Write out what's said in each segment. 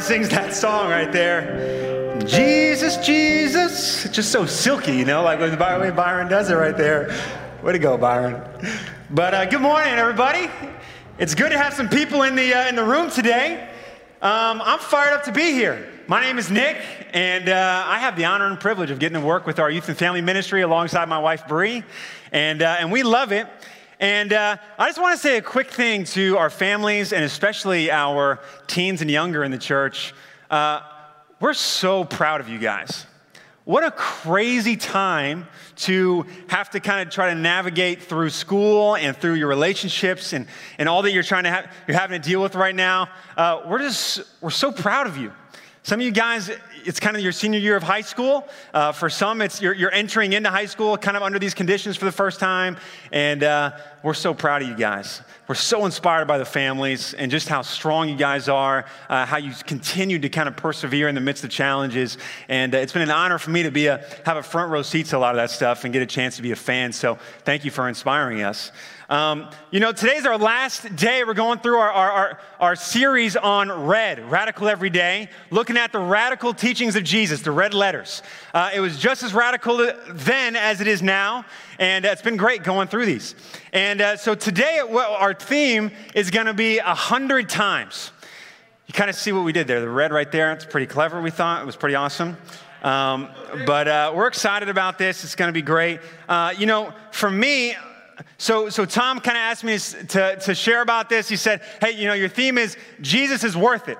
Sings that song right there. Jesus, Jesus. It's just so silky, you know, like the way Byron does it right there. Way to go, Byron. But uh, good morning, everybody. It's good to have some people in the, uh, in the room today. Um, I'm fired up to be here. My name is Nick, and uh, I have the honor and privilege of getting to work with our youth and family ministry alongside my wife, Bree, and, uh, and we love it. And uh, I just want to say a quick thing to our families and especially our teens and younger in the church. Uh, we're so proud of you guys. What a crazy time to have to kind of try to navigate through school and through your relationships and, and all that you're trying to have, you're having to deal with right now. Uh, we're just, we're so proud of you. Some of you guys, it's kind of your senior year of high school. Uh, for some, it's you're, you're, entering into high school kind of under these conditions for the first time. And uh, we're so proud of you guys. We're so inspired by the families and just how strong you guys are, uh, how you continue to kind of persevere in the midst of challenges. And uh, it's been an honor for me to be a, have a front row seat to a lot of that stuff and get a chance to be a fan. So thank you for inspiring us. Um, you know, today's our last day. We're going through our, our, our, our, series on red, Radical Every Day, looking at the radical teachings of Jesus, the red letters. Uh, it was just as radical then as it is now, and it's been great going through these. And uh, so today, our theme is going to be a hundred times. You kind of see what we did there. The red right there, it's pretty clever, we thought. It was pretty awesome. Um, but uh, we're excited about this. It's going to be great. Uh, you know, for me, so, so Tom kind of asked me to, to share about this. He said, Hey, you know, your theme is Jesus is worth it.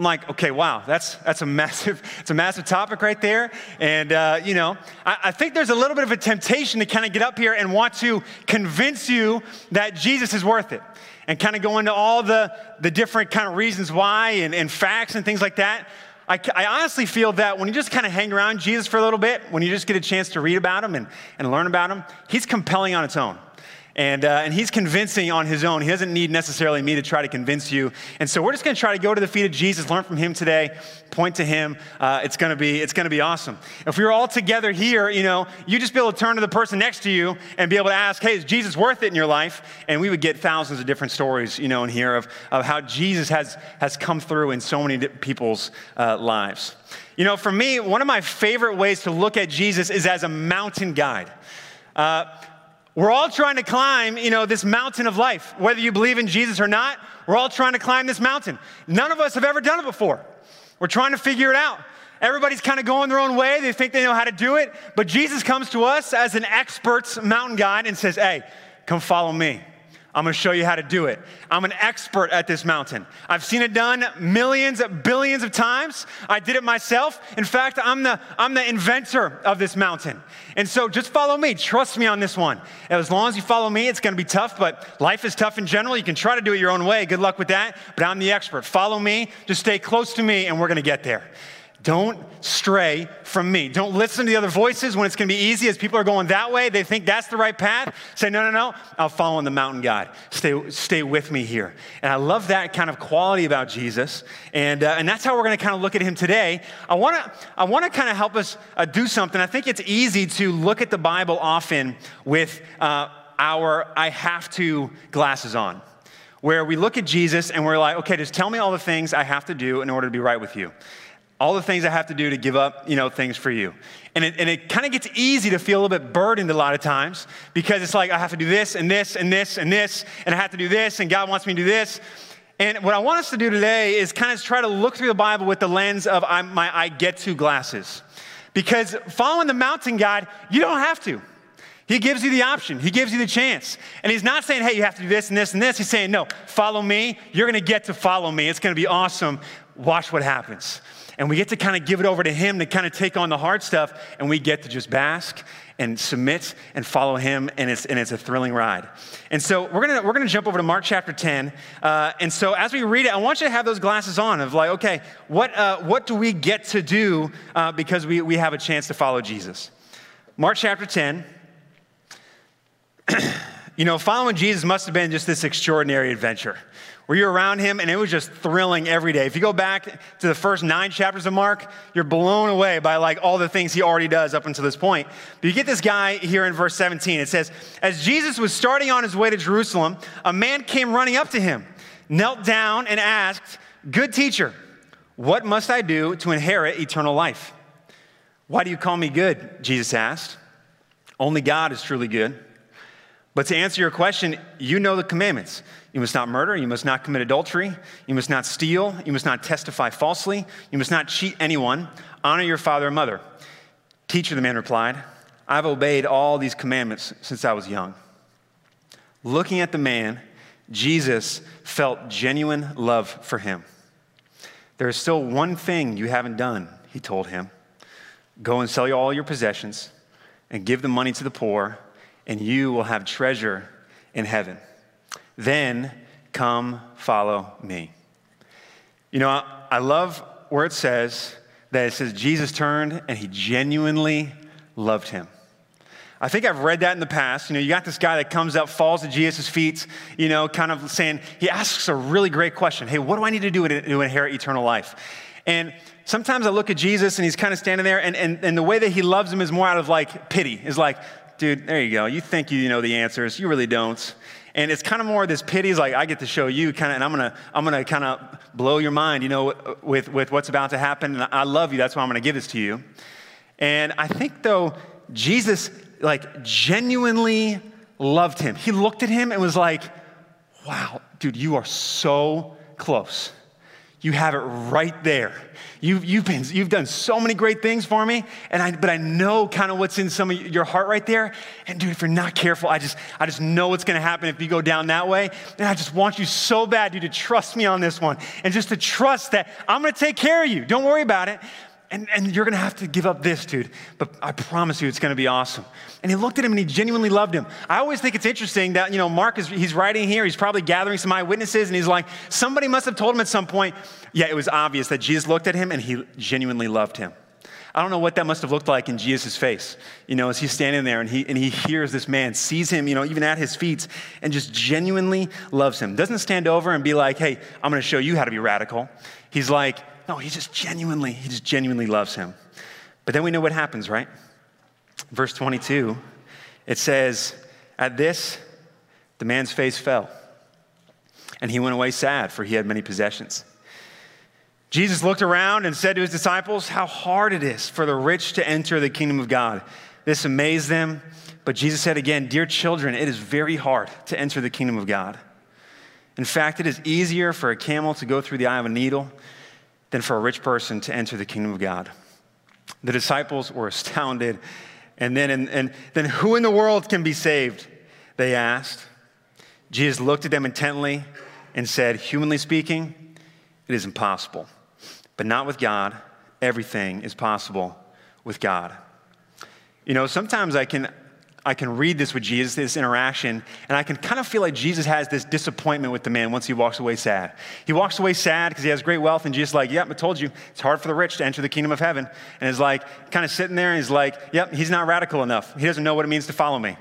I'm like, okay, wow, that's, that's a massive, it's a massive topic right there. And, uh, you know, I, I, think there's a little bit of a temptation to kind of get up here and want to convince you that Jesus is worth it and kind of go into all the, the different kind of reasons why and, and facts and things like that. I, I honestly feel that when you just kind of hang around Jesus for a little bit, when you just get a chance to read about him and, and learn about him, he's compelling on its own. And, uh, and he's convincing on his own. He doesn't need necessarily me to try to convince you. And so we're just going to try to go to the feet of Jesus, learn from him today, point to him. Uh, it's going to be it's going to be awesome. If we were all together here, you know, you just be able to turn to the person next to you and be able to ask, "Hey, is Jesus worth it in your life?" And we would get thousands of different stories, you know, in here of, of how Jesus has has come through in so many people's uh, lives. You know, for me, one of my favorite ways to look at Jesus is as a mountain guide. Uh, we're all trying to climb, you know, this mountain of life. Whether you believe in Jesus or not, we're all trying to climb this mountain. None of us have ever done it before. We're trying to figure it out. Everybody's kind of going their own way. They think they know how to do it. But Jesus comes to us as an expert's mountain guide and says, Hey, come follow me. I'm gonna show you how to do it. I'm an expert at this mountain. I've seen it done millions, billions of times. I did it myself. In fact, I'm the, I'm the inventor of this mountain. And so just follow me. Trust me on this one. As long as you follow me, it's gonna be tough, but life is tough in general. You can try to do it your own way. Good luck with that. But I'm the expert. Follow me, just stay close to me, and we're gonna get there. Don't stray from me. Don't listen to the other voices when it's going to be easy as people are going that way. They think that's the right path. Say, no, no, no. I'll follow in the mountain God. Stay, stay with me here. And I love that kind of quality about Jesus. And, uh, and that's how we're going to kind of look at him today. I want to I wanna kind of help us uh, do something. I think it's easy to look at the Bible often with uh, our I have to glasses on where we look at Jesus and we're like, okay, just tell me all the things I have to do in order to be right with you all the things I have to do to give up, you know, things for you. And it, and it kind of gets easy to feel a little bit burdened a lot of times because it's like I have to do this and this and this and this, and I have to do this, and God wants me to do this. And what I want us to do today is kind of try to look through the Bible with the lens of my I get to glasses. Because following the mountain guide, you don't have to. He gives you the option, He gives you the chance. And He's not saying, hey, you have to do this and this and this. He's saying, no, follow me. You're going to get to follow me. It's going to be awesome. Watch what happens and we get to kind of give it over to Him to kind of take on the hard stuff, and we get to just bask and submit and follow Him, and it's, and it's a thrilling ride. And so we're gonna, we're gonna jump over to Mark chapter 10. Uh, and so as we read it, I want you to have those glasses on of like, okay, what, uh, what do we get to do uh, because we, we have a chance to follow Jesus? Mark chapter 10. you know, following Jesus must have been just this extraordinary adventure where you're around him and it was just thrilling every day. If you go back to the first nine chapters of Mark, you're blown away by like all the things he already does up until this point. But you get this guy here in verse 17. It says, As Jesus was starting on his way to Jerusalem, a man came running up to him, knelt down, and asked, Good teacher, What must I do to inherit eternal life? Why do you call me good? Jesus asked. Only God is truly good. But to answer your question, you know the commandments. You must not murder. You must not commit adultery. You must not steal. You must not testify falsely. You must not cheat anyone. Honor your father and mother. Teacher, the man replied, I've obeyed all these commandments since I was young. Looking at the man, Jesus felt genuine love for him. There is still one thing you haven't done, he told him. Go and sell all your possessions and give the money to the poor, and you will have treasure in heaven. Then come follow me. You know, I love where it says that it says Jesus turned and he genuinely loved him. I think I've read that in the past. You know, you got this guy that comes up, falls at Jesus' feet, you know, kind of saying, he asks a really great question Hey, what do I need to do to inherit eternal life? And sometimes I look at Jesus and he's kind of standing there, and, and, and the way that he loves him is more out of like pity. Is like, dude, there you go. You think you know the answers, you really don't. And it's kind of more this pity is like, I get to show you kind of, and I'm gonna, I'm gonna kind of blow your mind, you know, with, with what's about to happen. And I love you, that's why I'm gonna give this to you. And I think though, Jesus like genuinely loved him. He looked at him and was like, wow, dude, you are so close. You have it right there. You've, you've, been, you've done so many great things for me, and I, but I know kind of what's in some of your heart right there. And dude, if you're not careful, I just, I just know what's going to happen if you go down that way. And I just want you so bad, dude, to trust me on this one, and just to trust that I'm going to take care of you. Don't worry about it. And, and you're going to have to give up this, dude. But I promise you, it's going to be awesome. And he looked at him and he genuinely loved him. I always think it's interesting that, you know, Mark is, he's writing here. He's probably gathering some eyewitnesses and he's like, somebody must have told him at some point. Yeah, it was obvious that Jesus looked at him and he genuinely loved him. I don't know what that must have looked like in Jesus' face, you know, as he's standing there and he, and he hears this man, sees him, you know, even at his feet, and just genuinely loves him. Doesn't stand over and be like, hey, I'm going to show you how to be radical. He's like, no, he just genuinely, he just genuinely loves him. But then we know what happens, right? Verse 22, it says, At this, the man's face fell, and he went away sad, for he had many possessions. Jesus looked around and said to his disciples, How hard it is for the rich to enter the kingdom of God. This amazed them. But Jesus said again, Dear children, it is very hard to enter the kingdom of God. In fact, it is easier for a camel to go through the eye of a needle than for a rich person to enter the kingdom of God. The disciples were astounded. And then, and, and then who in the world can be saved? They asked. Jesus looked at them intently and said, Humanly speaking, it is impossible. But not with God. Everything is possible with God. You know, sometimes I can, I can read this with Jesus, this interaction, and I can kind of feel like Jesus has this disappointment with the man once he walks away sad. He walks away sad because he has great wealth, and Jesus like, Yep, I told you, it's hard for the rich to enter the kingdom of heaven. And is like, kind of sitting there, and he's like, Yep, he's not radical enough. He doesn't know what it means to follow me.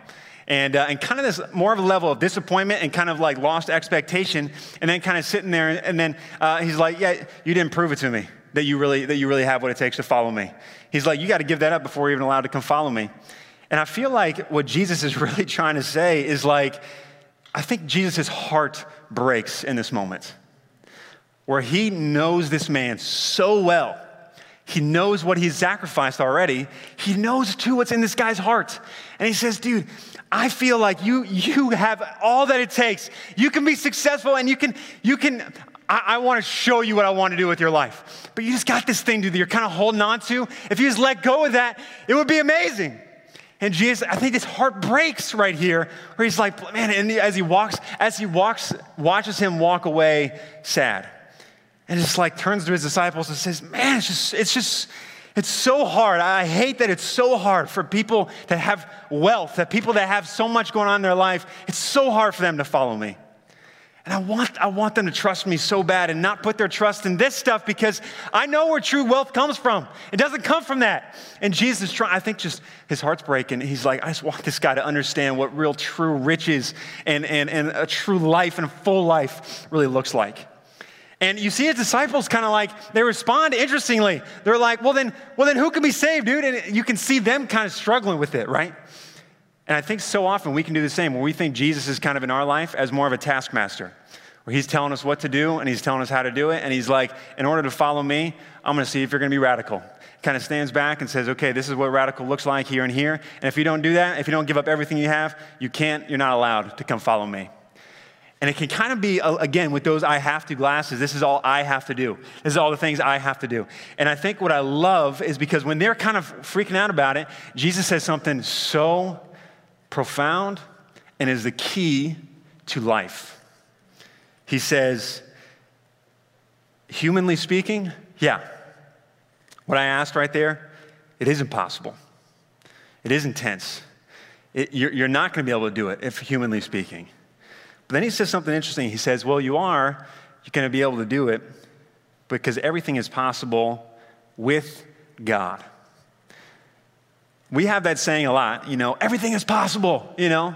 And, uh, and kind of this more of a level of disappointment and kind of like lost expectation, and then kind of sitting there, and then uh, he's like, Yeah, you didn't prove it to me that you really that you really have what it takes to follow me. He's like, You got to give that up before you're even allowed to come follow me. And I feel like what Jesus is really trying to say is like, I think Jesus' heart breaks in this moment where he knows this man so well. He knows what he's sacrificed already. He knows too what's in this guy's heart. And he says, dude, I feel like you, you have all that it takes. You can be successful and you can, you can, I, I want to show you what I want to do with your life. But you just got this thing, dude, that you're kind of holding on to. If you just let go of that, it would be amazing. And Jesus, I think his heart breaks right here, where he's like, man, and as he walks, as he walks, watches him walk away sad. And just like turns to his disciples and says, Man, it's just, it's just, it's so hard. I hate that it's so hard for people that have wealth, that people that have so much going on in their life, it's so hard for them to follow me. And I want, I want them to trust me so bad and not put their trust in this stuff because I know where true wealth comes from. It doesn't come from that. And Jesus trying, I think just his heart's breaking. He's like, I just want this guy to understand what real true riches and, and, and a true life and a full life really looks like. And you see his disciples kind of like, they respond interestingly. They're like, well then, well then who can be saved, dude? And you can see them kind of struggling with it, right? And I think so often we can do the same when we think Jesus is kind of in our life as more of a taskmaster where he's telling us what to do and he's telling us how to do it. And he's like, in order to follow me, I'm going to see if you're going to be radical. Kind of stands back and says, okay, this is what radical looks like here and here. And if you don't do that, if you don't give up everything you have, you can't, you're not allowed to come follow me. And it can kind of be, uh, again, with those I have to glasses, this is all I have to do. This is all the things I have to do. And I think what I love is because when they're kind of freaking out about it, Jesus says something so profound and is the key to life. He says, humanly speaking, yeah, what I asked right there, it is impossible. It is intense. It, you're, you're not going to be able to do it, if humanly speaking. But then he says something interesting. He says, Well, you are, you're going to be able to do it because everything is possible with God. We have that saying a lot, you know, everything is possible, you know.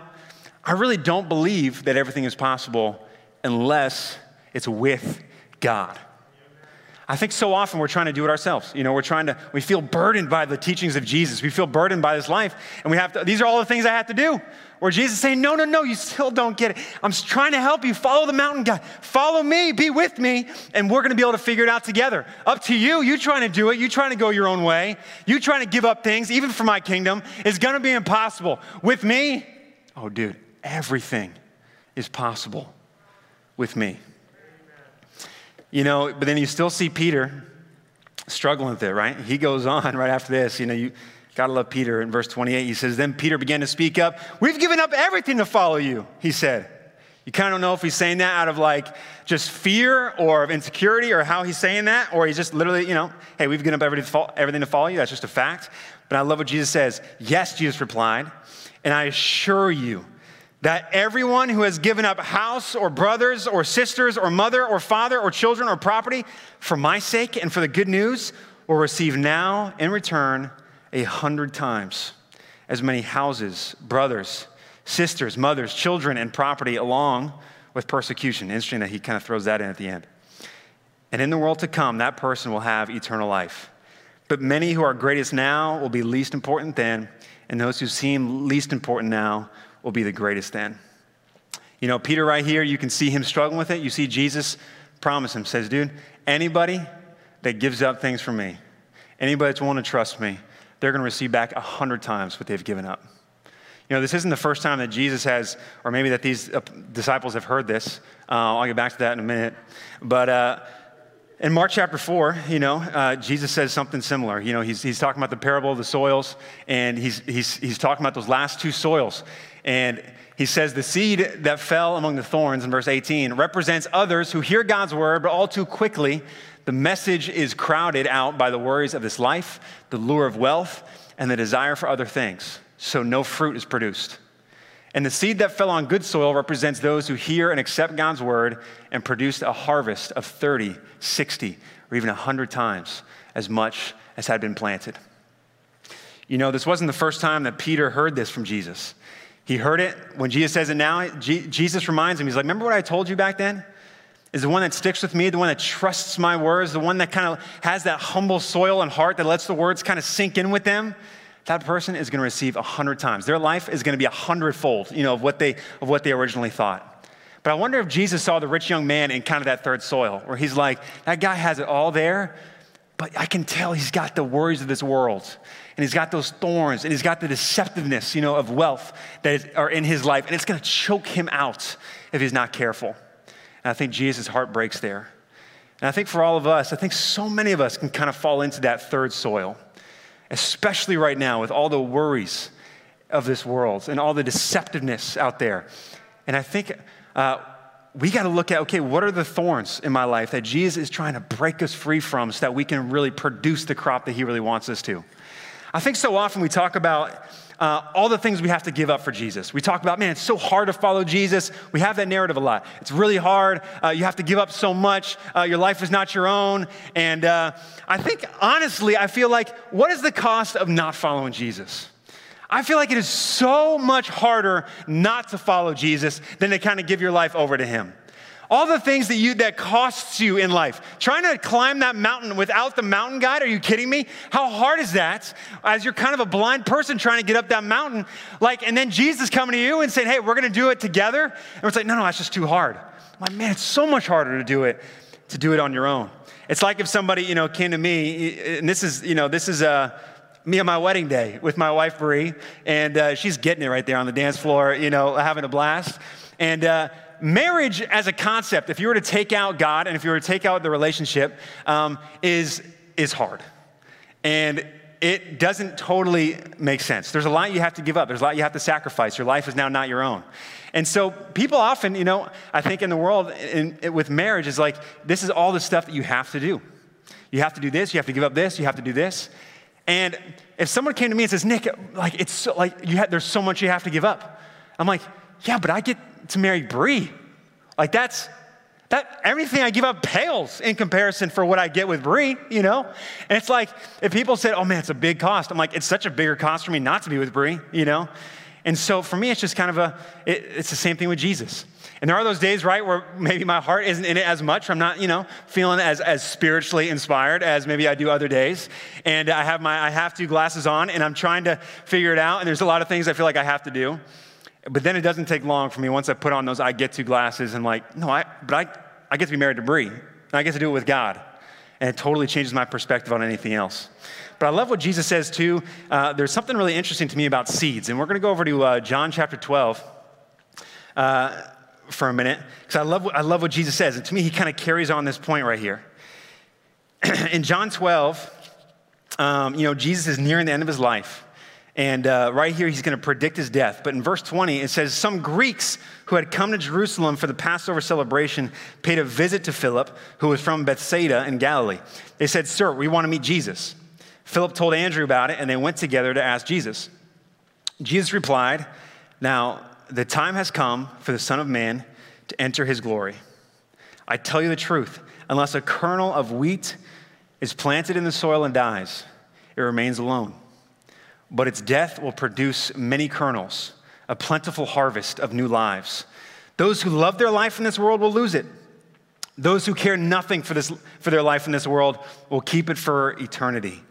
I really don't believe that everything is possible unless it's with God. I think so often we're trying to do it ourselves. You know, we're trying to, we feel burdened by the teachings of Jesus. We feel burdened by this life. And we have to, these are all the things I have to do. Where Jesus saying, no, no, no, you still don't get it. I'm trying to help you. Follow the mountain guy. Follow me, be with me, and we're going to be able to figure it out together. Up to you. You trying to do it. You trying to go your own way. You trying to give up things, even for my kingdom, is going to be impossible. With me, oh, dude, everything is possible with me. You know, but then you still see Peter struggling with it, right? He goes on right after this. You know, you gotta love Peter in verse 28. He says, Then Peter began to speak up. We've given up everything to follow you, he said. You kind of don't know if he's saying that out of like just fear or of insecurity or how he's saying that, or he's just literally, you know, hey, we've given up everything to follow you. That's just a fact. But I love what Jesus says. Yes, Jesus replied, and I assure you, that everyone who has given up house or brothers or sisters or mother or father or children or property for my sake and for the good news will receive now in return a hundred times as many houses, brothers, sisters, mothers, children, and property along with persecution. Interesting that he kind of throws that in at the end. And in the world to come, that person will have eternal life. But many who are greatest now will be least important then, and those who seem least important now will be the greatest then. You know, Peter right here, you can see him struggling with it. You see Jesus promise him, says, dude, anybody that gives up things for me, anybody that's willing to trust me, they're going to receive back a hundred times what they've given up. You know, this isn't the first time that Jesus has, or maybe that these uh, disciples have heard this. Uh, I'll get back to that in a minute. But uh, in Mark chapter 4, you know, uh, Jesus says something similar. You know, he's, he's talking about the parable of the soils, and he's, he's, he's talking about those last two soils. And he says, The seed that fell among the thorns in verse 18 represents others who hear God's word, but all too quickly, the message is crowded out by the worries of this life, the lure of wealth, and the desire for other things. So no fruit is produced. And the seed that fell on good soil represents those who hear and accept God's word and produce a harvest of 30, 60, or even 100 times as much as had been planted. You know, this wasn't the first time that Peter heard this from Jesus. He heard it. When Jesus says it now, Jesus reminds him, He's like, Remember what I told you back then? Is the one that sticks with me, the one that trusts my words, the one that kind of has that humble soil and heart that lets the words kind of sink in with them. That person is going to receive a hundred times. Their life is going to be a hundredfold, you know, of what they of what they originally thought. But I wonder if Jesus saw the rich young man in kind of that third soil, where he's like, that guy has it all there, but I can tell he's got the worries of this world and he's got those thorns and he's got the deceptiveness, you know, of wealth that is, are in his life, and it's going to choke him out if he's not careful. And I think Jesus' heart breaks there. And I think for all of us, I think so many of us can kind of fall into that third soil, especially right now with all the worries of this world and all the deceptiveness out there. And I think uh, we got to look at okay, what are the thorns in my life that Jesus is trying to break us free from so that we can really produce the crop that he really wants us to? I think so often we talk about uh, all the things we have to give up for Jesus. We talk about, man, it's so hard to follow Jesus. We have that narrative a lot. It's really hard. Uh, you have to give up so much. Uh, your life is not your own. And uh, I think, honestly, I feel like, what is the cost of not following Jesus? I feel like it is so much harder not to follow Jesus than to kind of give your life over to Him. All the things that you that costs you in life. Trying to climb that mountain without the mountain guide, are you kidding me? How hard is that? As you're kind of a blind person trying to get up that mountain, like, and then Jesus coming to you and saying, Hey, we're gonna do it together. And it's like, no, no, that's just too hard. I'm like, man, it's so much harder to do it, to do it on your own. It's like if somebody, you know, came to me, and this is, you know, this is uh, me on my wedding day with my wife, Bree, and uh, she's getting it right there on the dance floor, you know, having a blast. And uh, marriage as a concept, if you were to take out God and if you were to take out the relationship, um, is, is hard. And it doesn't totally make sense. There's a lot you have to give up, there's a lot you have to sacrifice. Your life is now not your own. And so people often, you know, I think in the world in, in, with marriage is like, this is all the stuff that you have to do. You have to do this, you have to give up this, you have to do this. And if someone came to me and says, Nick, like, it's so, like, you have, there's so much you have to give up. I'm like, yeah, but I get to marry Bree. Like, that's, that everything I give up pales in comparison for what I get with Bree, you know? And it's like, if people said, oh man, it's a big cost, I'm like, it's such a bigger cost for me not to be with Bree, you know? And so for me, it's just kind of a, it, it's the same thing with Jesus. And there are those days, right, where maybe my heart isn't in it as much. I'm not, you know, feeling as, as spiritually inspired as maybe I do other days. And I have my I have to glasses on and I'm trying to figure it out. And there's a lot of things I feel like I have to do. But then it doesn't take long for me once I put on those I get to glasses and like, no, I, but I, I get to be married to Bree. And I get to do it with God. And it totally changes my perspective on anything else. But I love what Jesus says too. Uh, there's something really interesting to me about seeds. And we're going to go over to uh, John chapter 12 uh, for a minute. Because I love, I love what Jesus says. And to me, he kind of carries on this point right here. In John 12, um, you know, Jesus is nearing the end of his life. And uh, right here, he's going to predict his death. But in verse 20, it says, Some Greeks who had come to Jerusalem for the Passover celebration paid a visit to Philip, who was from Bethsaida in Galilee. They said, Sir, we want to meet Jesus. Philip told Andrew about it, and they went together to ask Jesus. Jesus replied, Now, the time has come for the Son of Man to enter his glory. I tell you the truth, unless a kernel of wheat is planted in the soil and dies, it remains alone but its death will produce many kernels, a plentiful harvest of new lives. Those who love their life in this world will lose it. Those who care nothing for, this, for their life in this world will keep it for eternity.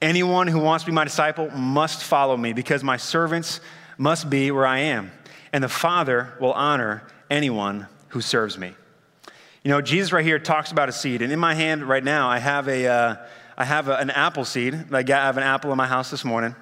Anyone who wants to be my disciple must follow me because my servants must be where I am, and the Father will honor anyone who serves me. You know, Jesus right here talks about a seed, and in my hand right now, I have, a, uh, I have a, an apple seed. I have an apple in my house this morning.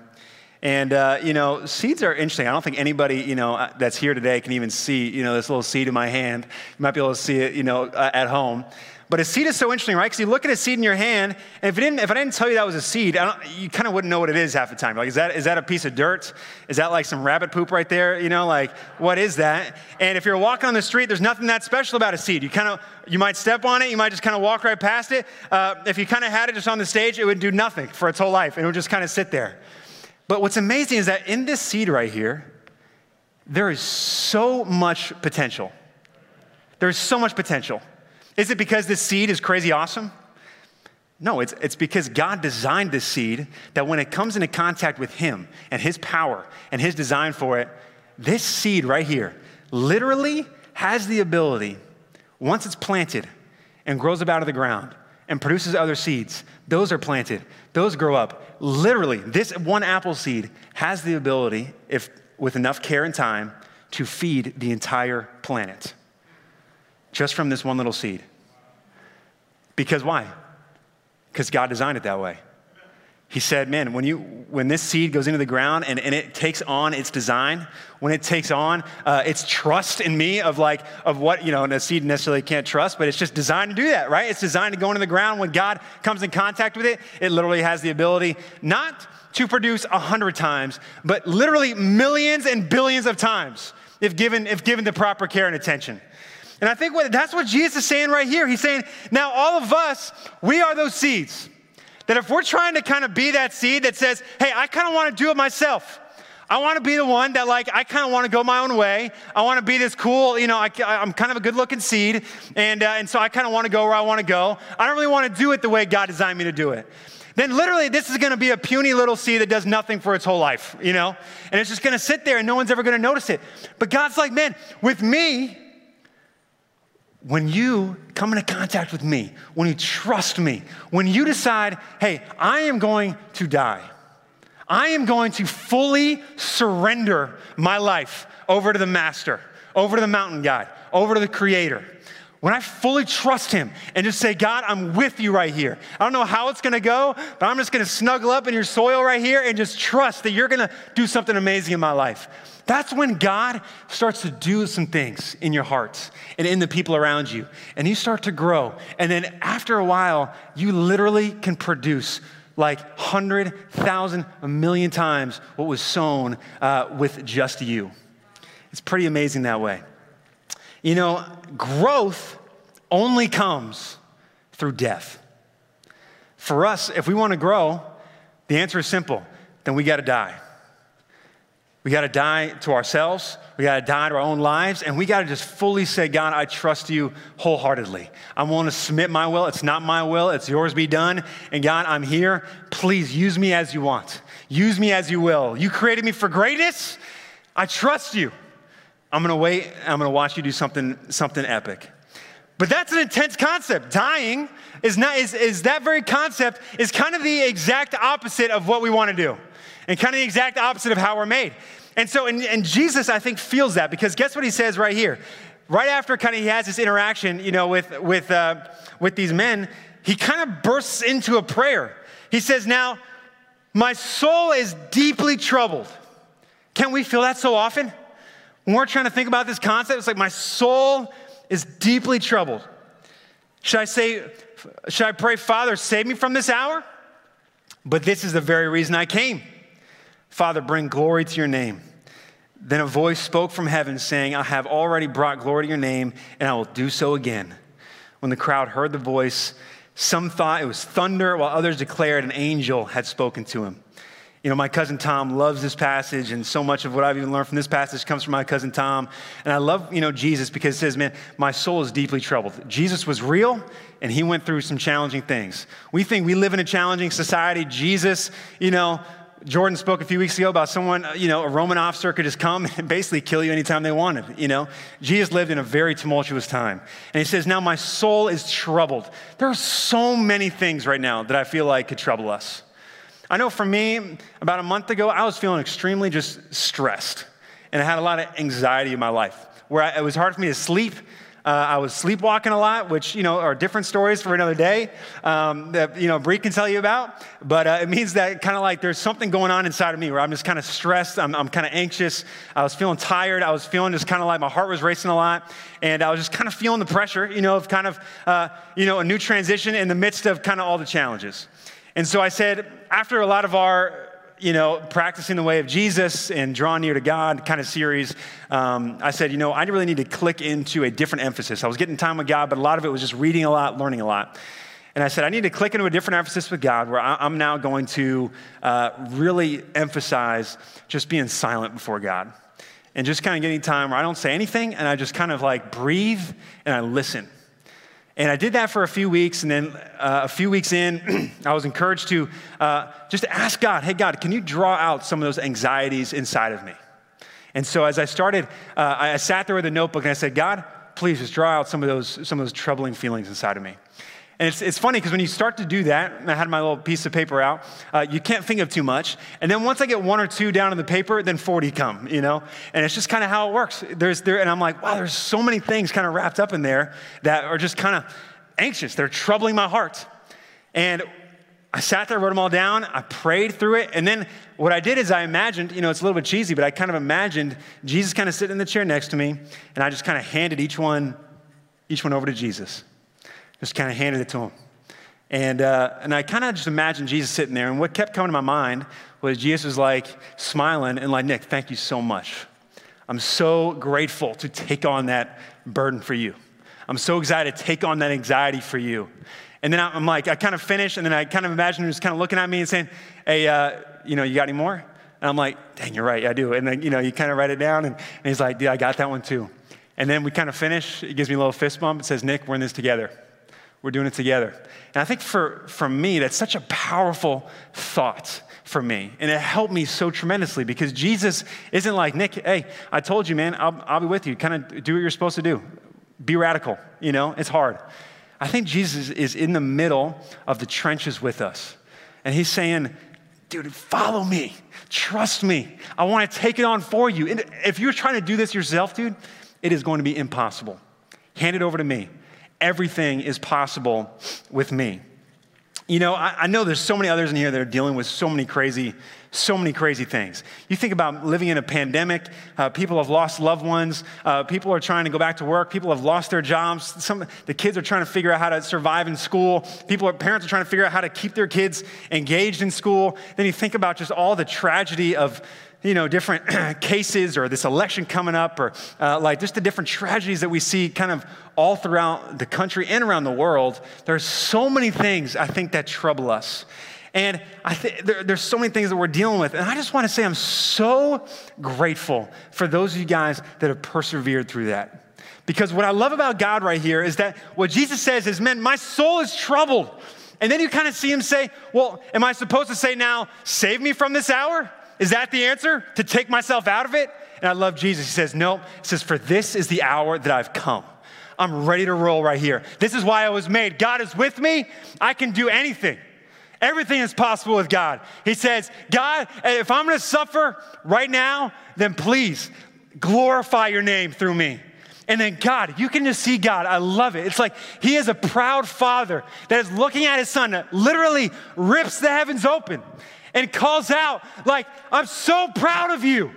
And, uh, you know, seeds are interesting. I don't think anybody, you know, uh, that's here today can even see, you know, this little seed in my hand. You might be able to see it, you know, uh, at home. But a seed is so interesting, right? Because you look at a seed in your hand, and if, it didn't, if I didn't tell you that was a seed, you kind of wouldn't know what it is half the time. Like, is that, is that a piece of dirt? Is that like some rabbit poop right there? You know, like, what is that? And if you're walking on the street, there's nothing that special about a seed. You kind of, you might step on it, you might just kind of walk right past it. Uh, if you kind of had it just on the stage, it would do nothing for its whole life, and it would just kind of sit there. But what's amazing is that in this seed right here, there is so much potential. There's so much potential. Is it because this seed is crazy awesome? No, it's, it's because God designed this seed that when it comes into contact with Him and His power and His design for it, this seed right here literally has the ability, once it's planted and grows up out of the ground and produces other seeds, those are planted, those grow up. Literally, this one apple seed has the ability, if with enough care and time, to feed the entire planet. Just from this one little seed. Because why? Because God designed it that way. He said, man, when, you, when this seed goes into the ground and, and it takes on its design, when it takes on uh, its trust in me of like, of what, you know, and a seed necessarily can't trust, but it's just designed to do that, right? It's designed to go into the ground. When God comes in contact with it, it literally has the ability not to produce a hundred times, but literally millions and billions of times if given, if given the proper care and attention. And I think what, that's what Jesus is saying right here. He's saying, now all of us, we are those seeds that if we're trying to kind of be that seed that says, hey, I kind of want to do it myself. I want to be the one that, like, I kind of want to go my own way. I want to be this cool, you know, I, am kind of a good looking seed. And, uh, and so I kind of want to go where I want to go. I don't really want to do it the way God designed me to do it. Then, literally, this is going to be a puny little seed that does nothing for its whole life, you know? And it's just going to sit there and no one's ever going to notice it. But God's like, man, with me, when you come into contact with me, when you trust me, when you decide, hey, I am going to die, I am going to fully surrender my life over to the Master, over to the mountain God, over to the Creator. when I fully trust Him and just say, God, I'm with you right here. I don't know how it's gonna go, but I'm just gonna snuggle up in your soil right here and just trust that you're gonna do something amazing in my life. That's when God starts to do some things in your heart and in the people around you. And you start to grow. And then after a while, you literally can produce like 100,000, a million times what was sown uh, with just you. It's pretty amazing that way. You know, growth only comes through death. For us, if we want to grow, the answer is simple then we got to die. We got to die to ourselves. We got to die to our own lives. And we got to just fully say, God, I trust you wholeheartedly. I'm willing to submit my will. It's not my will, it's yours be done. And God, I'm here. Please use me as you want. Use me as you will. You created me for greatness. I trust you. I'm going to wait. I'm going to watch you do something, something epic. But that's an intense concept. Dying is, not, is, is that very concept is kind of the exact opposite of what we want to do and kind of the exact opposite of how we're made. And so, and, and Jesus, I think, feels that because guess what he says right here? Right after kind of he has this interaction, you know, with, with, uh, with these men, he kind of bursts into a prayer. He says, Now, my soul is deeply troubled. Can't we feel that so often? When we're trying to think about this concept, it's like my soul is deeply troubled. Should I say, should I pray, Father, save me from this hour? But this is the very reason I came. Father, bring glory to your name. Then a voice spoke from heaven saying, I have already brought glory to your name, and I will do so again. When the crowd heard the voice, some thought it was thunder, while others declared an angel had spoken to him. You know, my cousin Tom loves this passage, and so much of what I've even learned from this passage comes from my cousin Tom. And I love, you know, Jesus because it says, man, my soul is deeply troubled. Jesus was real, and he went through some challenging things. We think we live in a challenging society. Jesus, you know, Jordan spoke a few weeks ago about someone, uh, you know, a Roman officer could just come and basically kill you anytime they wanted, you know. Jesus lived in a very tumultuous time. And he says, Now my soul is troubled. There are so many things right now that I feel like could trouble us. I know for me, about a month ago, I was feeling extremely just stressed. And I had a lot of anxiety in my life where I, it was hard for me to sleep. Uh, I was sleepwalking a lot, which, you know, are different stories for another day um, that, you know, Bree can tell you about. But uh, it means that kind of like there's something going on inside of me where I'm just kind of stressed. I'm, I'm kind of anxious. I was feeling tired. I was feeling just kind of like my heart was racing a lot. And I was just kind of feeling the pressure, you know, of kind of, uh, you know, a new transition in the midst of kind of all the challenges. And so I said, after a lot of our you know, practicing the way of Jesus and drawing near to God kind of series, um, I said, you know, I really need to click into a different emphasis. I was getting time with God, but a lot of it was just reading a lot, learning a lot. And I said, I need to click into a different emphasis with God where I'm now going to uh, really emphasize just being silent before God and just kind of getting time where I don't say anything and I just kind of like breathe and I listen. And I did that for a few weeks, and then uh, a few weeks in, I was encouraged to uh, just ask God, hey, God, can you draw out some of those anxieties inside of me? And so as I started, uh, I sat there with a notebook and I said, God, please just draw out some of those, some of those troubling feelings inside of me. And it's, it's funny because when you start to do that, I had my little piece of paper out, uh, you can't think of too much. And then once I get one or two down in the paper, then 40 come, you know? And it's just kind of how it works. There's there, and I'm like, wow, there's so many things kind of wrapped up in there that are just kind of anxious. They're troubling my heart. And I sat there, wrote them all down. I prayed through it. And then what I did is I imagined, you know, it's a little bit cheesy, but I kind of imagined Jesus kind of sitting in the chair next to me. And I just kind of handed each one, each one over to Jesus. Just kind of handed it to him. And, uh, and I kind of just imagined Jesus sitting there. And what kept coming to my mind was Jesus was like smiling and like, Nick, thank you so much. I'm so grateful to take on that burden for you. I'm so excited to take on that anxiety for you. And then I'm like, I kind of finish, and then I kind of imagine him just kind of looking at me and saying, Hey, uh, you know, you got any more? And I'm like, Dang, you're right, I do. And then, you know, you kind of write it down, and, and he's like, Dude, I got that one too. And then we kind of finish. He gives me a little fist bump and says, Nick, we're in this together. We're doing it together. And I think for, for me, that's such a powerful thought for me. And it helped me so tremendously because Jesus isn't like, Nick, hey, I told you, man, I'll, I'll be with you. Kind of do what you're supposed to do. Be radical, you know, it's hard. I think Jesus is in the middle of the trenches with us. And he's saying, dude, follow me, trust me. I want to take it on for you. And if you're trying to do this yourself, dude, it is going to be impossible. Hand it over to me. Everything is possible with me. You know, I, I, know there's so many others in here that are dealing with so many crazy, so many crazy things. You think about living in a pandemic, uh, people have lost loved ones, uh, people are trying to go back to work, people have lost their jobs, some, the kids are trying to figure out how to survive in school, people are, parents are trying to figure out how to keep their kids engaged in school. Then you think about just all the tragedy of you know, different cases or this election coming up or uh, like just the different tragedies that we see kind of all throughout the country and around the world, there's so many things I think that trouble us. And I think there, there's so many things that we're dealing with. And I just want to say I'm so grateful for those of you guys that have persevered through that. Because what I love about God right here is that what Jesus says is, man, my soul is troubled. And then you kind of see him say, well, am I supposed to say now, save me from this hour? Is that the answer? To take myself out of it? And I love Jesus. He says, No. He says, For this is the hour that I've come. I'm ready to roll right here. This is why I was made. God is with me. I can do anything. Everything is possible with God. He says, God, if I'm gonna suffer right now, then please glorify your name through me. And then God, you can just see God. I love it. It's like He is a proud father that is looking at His son that literally rips the heavens open and calls out, like, I'm so proud of you,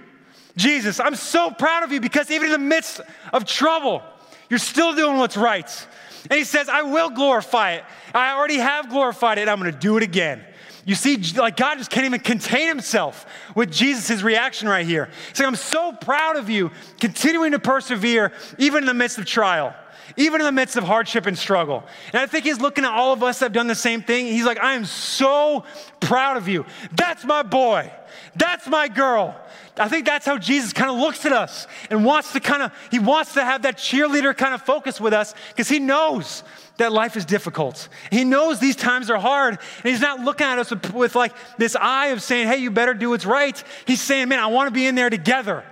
Jesus. I'm so proud of you because even in the midst of trouble, you're still doing what's right. And he says, I will glorify it. I already have glorified it. I'm going to do it again. You see, like God just can't even contain himself with Jesus' reaction right here. He's like, I'm so proud of you continuing to persevere even in the midst of trial even in the midst of hardship and struggle. And I think he's looking at all of us that have done the same thing. He's like, I am so proud of you. That's my boy. That's my girl. I think that's how Jesus kind of looks at us and wants to kind of, he wants to have that cheerleader kind of focus with us because he knows that life is difficult. He knows these times are hard. And he's not looking at us with, with like this eye of saying, hey, you better do what's right. He's saying, man, I want to be in there together.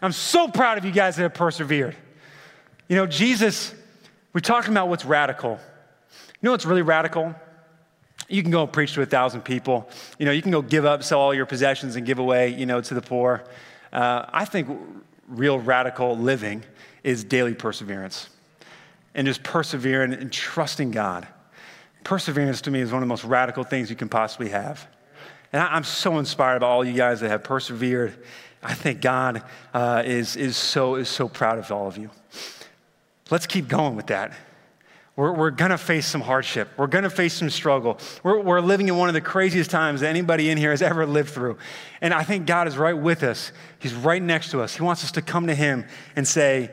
I'm so proud of you guys that have persevered. You know, Jesus we're talking about what's radical. You know what's really radical? You can go preach to a thousand people. You know, you can go give up, sell all your possessions, and give away, you know, to the poor. Uh, I think real radical living is daily perseverance and just persevering and trusting God. Perseverance to me is one of the most radical things you can possibly have. And I, am so inspired by all you guys that have persevered. I think God uh, is, is, so, is so proud of all of you let's keep going with that. We're, we're going to face some hardship. We're going to face some struggle. We're, we're living in one of the craziest times that anybody in here has ever lived through. And I think God is right with us. He's right next to us. He wants us to come to Him and say,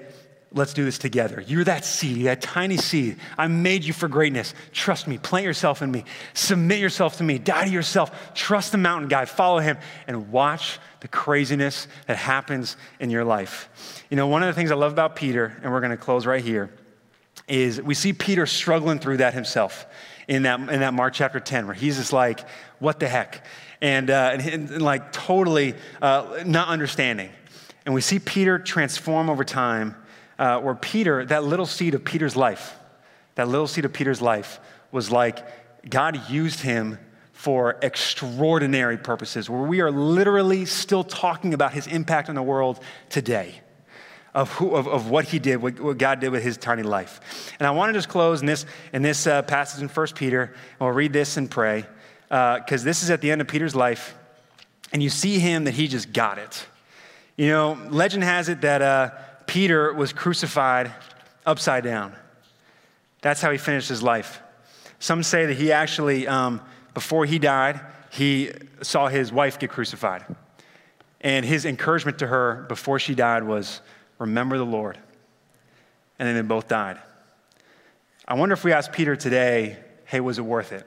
Let's do this together. You're that seed, that tiny seed. I made you for greatness. Trust me. Plant yourself in me. Submit yourself to me. Die to yourself. Trust the mountain guy. Follow him and watch the craziness that happens in your life. You know, one of the things I love about Peter, and we're going to close right here, is we see Peter struggling through that himself in that, in that Mark chapter 10, where he's just like, what the heck? And, uh, and, and, like totally uh, not understanding. And we see Peter transform over time uh, where Peter, that little seed of Peter's life, that little seed of Peter's life was like God used him for extraordinary purposes, where we are literally still talking about his impact on the world today. Of, who, of, of what he did, what, what, God did with his tiny life. And I want to just close in this, in this uh, passage in 1 Peter. And we'll read this and pray, because uh, this is at the end of Peter's life. And you see him that he just got it. You know, legend has it that uh, Peter was crucified upside down. That's how he finished his life. Some say that he actually, um, before he died, he saw his wife get crucified. And his encouragement to her before she died was, Remember the Lord. And then they both died. I wonder if we ask Peter today, Hey, was it worth it?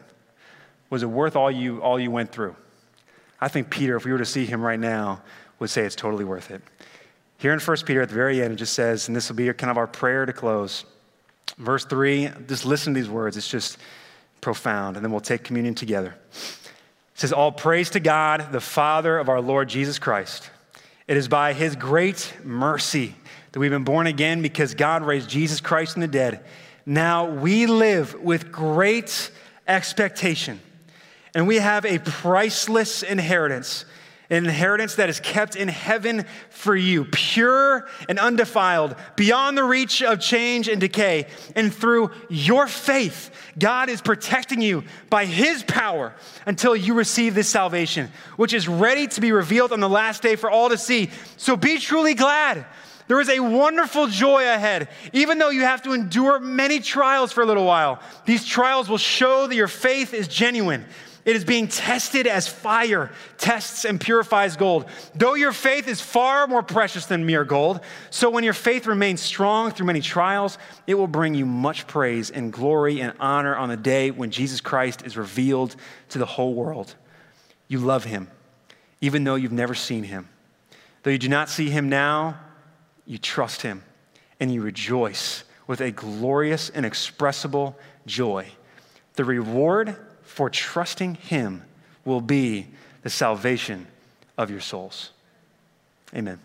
Was it worth all you, all you went through? I think Peter, if we were to see him right now, would say it's totally worth it. Here in 1 Peter at the very end, it just says, and this will be kind of our prayer to close. Verse 3, just listen to these words. It's just profound. And then we'll take communion together. It says, All praise to God, the Father of our Lord Jesus Christ. It is by his great mercy that we've been born again because God raised Jesus Christ from the dead. Now we live with great expectation, and we have a priceless inheritance an inheritance that is kept in heaven for you, pure and undefiled, beyond the reach of change and decay. And through your faith, God is protecting you by his power until you receive this salvation, which is ready to be revealed on the last day for all to see. So be truly glad. There is a wonderful joy ahead, even though you have to endure many trials for a little while. These trials will show that your faith is genuine. It is being tested as fire tests and purifies gold. Though your faith is far more precious than mere gold, so when your faith remains strong through many trials, it will bring you much praise and glory and honor on the day when Jesus Christ is revealed to the whole world. You love him, even though you've never seen him. Though you do not see him now, you trust him and you rejoice with a glorious, inexpressible joy. The reward for trusting Him will be the salvation of your souls. Amen.